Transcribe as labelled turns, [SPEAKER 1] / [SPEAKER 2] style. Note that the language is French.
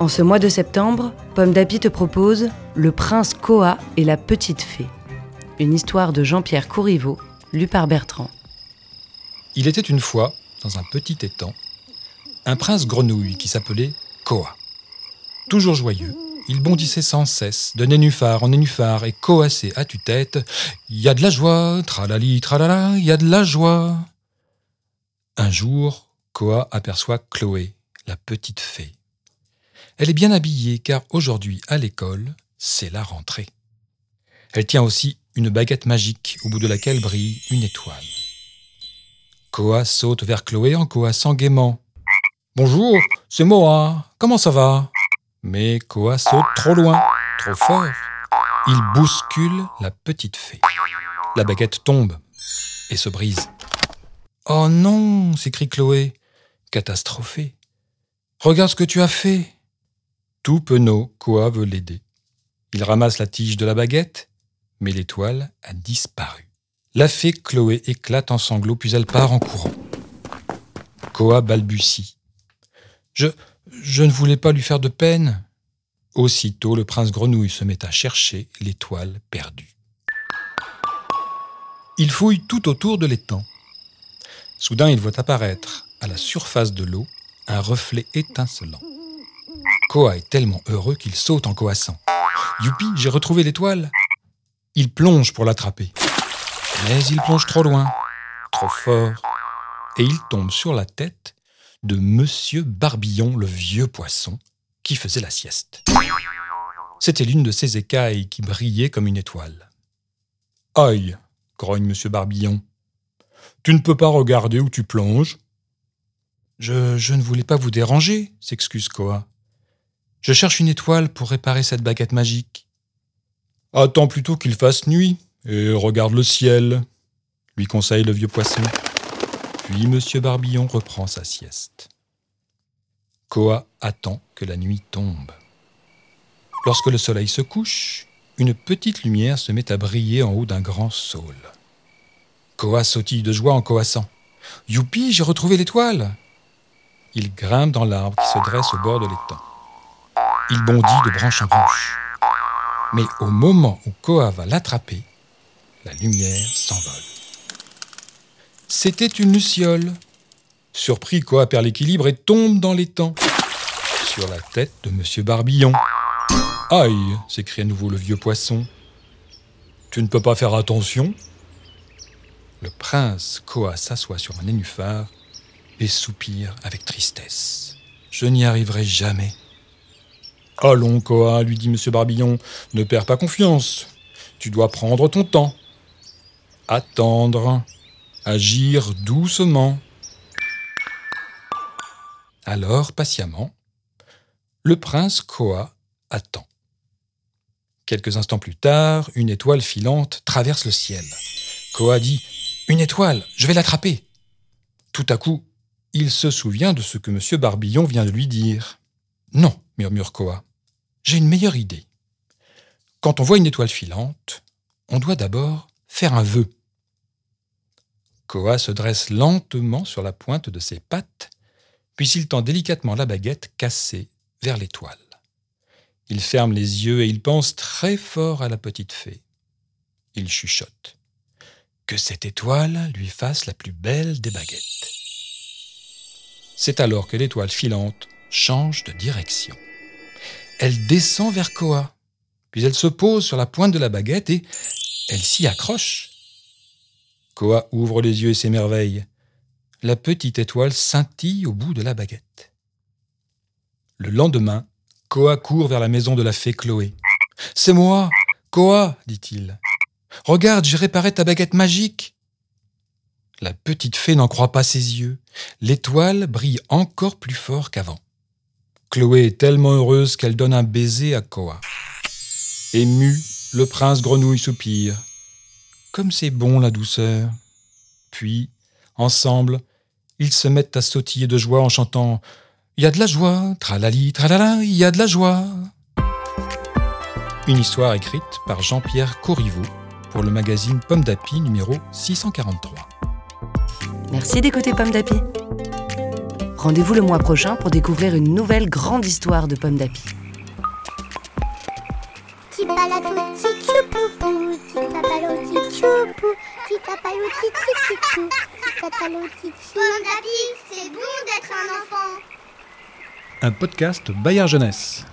[SPEAKER 1] En ce mois de septembre, Pomme d'Api te propose Le prince Koa et la petite fée. Une histoire de Jean-Pierre Courriveau, lue par Bertrand.
[SPEAKER 2] Il était une fois, dans un petit étang, un prince grenouille qui s'appelait Koa. Toujours joyeux, il bondissait sans cesse, de nénuphar en nénuphar, et coassait à tue-tête Il y a de la joie, tralali, tralala, il y a de la joie. Un jour, Koa aperçoit Chloé, la petite fée. Elle est bien habillée car aujourd'hui à l'école, c'est la rentrée. Elle tient aussi une baguette magique au bout de laquelle brille une étoile. Koa saute vers Chloé en coassant gaiement. Bonjour, c'est moi, comment ça va? Mais Koa saute trop loin, trop fort. Il bouscule la petite fée. La baguette tombe et se brise. Oh non s'écrie Chloé, catastrophée. Regarde ce que tu as fait. Tout penaud, Koa veut l'aider. Il ramasse la tige de la baguette, mais l'étoile a disparu. La fée Chloé éclate en sanglots, puis elle part en courant. Koa balbutie. Je, je ne voulais pas lui faire de peine. Aussitôt, le prince grenouille se met à chercher l'étoile perdue. Il fouille tout autour de l'étang. Soudain, il voit apparaître, à la surface de l'eau, un reflet étincelant. Koa est tellement heureux qu'il saute en coassant. Youpi, j'ai retrouvé l'étoile Il plonge pour l'attraper. Mais il plonge trop loin, trop fort, et il tombe sur la tête de Monsieur Barbillon, le vieux poisson, qui faisait la sieste. C'était l'une de ses écailles qui brillait comme une étoile. Aïe grogne Monsieur Barbillon. Tu ne peux pas regarder où tu plonges je, je ne voulais pas vous déranger, s'excuse Koa. Je cherche une étoile pour réparer cette baguette magique. Attends plutôt qu'il fasse nuit et regarde le ciel, lui conseille le vieux poisson. Puis Monsieur Barbillon reprend sa sieste. Koa attend que la nuit tombe. Lorsque le soleil se couche, une petite lumière se met à briller en haut d'un grand saule. Koa sautille de joie en coassant. Youpi, j'ai retrouvé l'étoile Il grimpe dans l'arbre qui se dresse au bord de l'étang. Il bondit de branche en branche. Mais au moment où Koa va l'attraper, la lumière s'envole. C'était une luciole. Surpris, Koa perd l'équilibre et tombe dans l'étang, sur la tête de Monsieur Barbillon. Aïe s'écrie à nouveau le vieux poisson. Tu ne peux pas faire attention Le prince Koa s'assoit sur un nénuphar et soupire avec tristesse. Je n'y arriverai jamais. Allons, Koa, lui dit M. Barbillon, ne perds pas confiance. Tu dois prendre ton temps. Attendre. Agir doucement. Alors, patiemment, le prince Koa attend. Quelques instants plus tard, une étoile filante traverse le ciel. Koa dit Une étoile, je vais l'attraper. Tout à coup, il se souvient de ce que M. Barbillon vient de lui dire. Non, murmure Koa, j'ai une meilleure idée. Quand on voit une étoile filante, on doit d'abord faire un vœu. Koa se dresse lentement sur la pointe de ses pattes, puis il tend délicatement la baguette cassée vers l'étoile. Il ferme les yeux et il pense très fort à la petite fée. Il chuchote. Que cette étoile lui fasse la plus belle des baguettes. C'est alors que l'étoile filante change de direction. Elle descend vers Koa, puis elle se pose sur la pointe de la baguette et elle s'y accroche. Koa ouvre les yeux et s'émerveille. La petite étoile scintille au bout de la baguette. Le lendemain, Koa court vers la maison de la fée Chloé. C'est moi, Koa, dit-il. Regarde, j'ai réparé ta baguette magique. La petite fée n'en croit pas ses yeux. L'étoile brille encore plus fort qu'avant. Chloé est tellement heureuse qu'elle donne un baiser à Koa. Ému, le prince grenouille soupire. Comme c'est bon la douceur. Puis, ensemble, ils se mettent à sautiller de joie en chantant Il y a de la joie, tralali, tralala, il y a de la joie. Une histoire écrite par Jean-Pierre Corriveau pour le magazine Pomme d'Api numéro 643.
[SPEAKER 1] Merci d'écouter Pomme d'Api. Rendez-vous le mois prochain pour découvrir une nouvelle grande histoire de Pomme d'Api.
[SPEAKER 3] Pomme d'Api, c'est bon d'être un enfant.
[SPEAKER 2] Un podcast Bayard Jeunesse.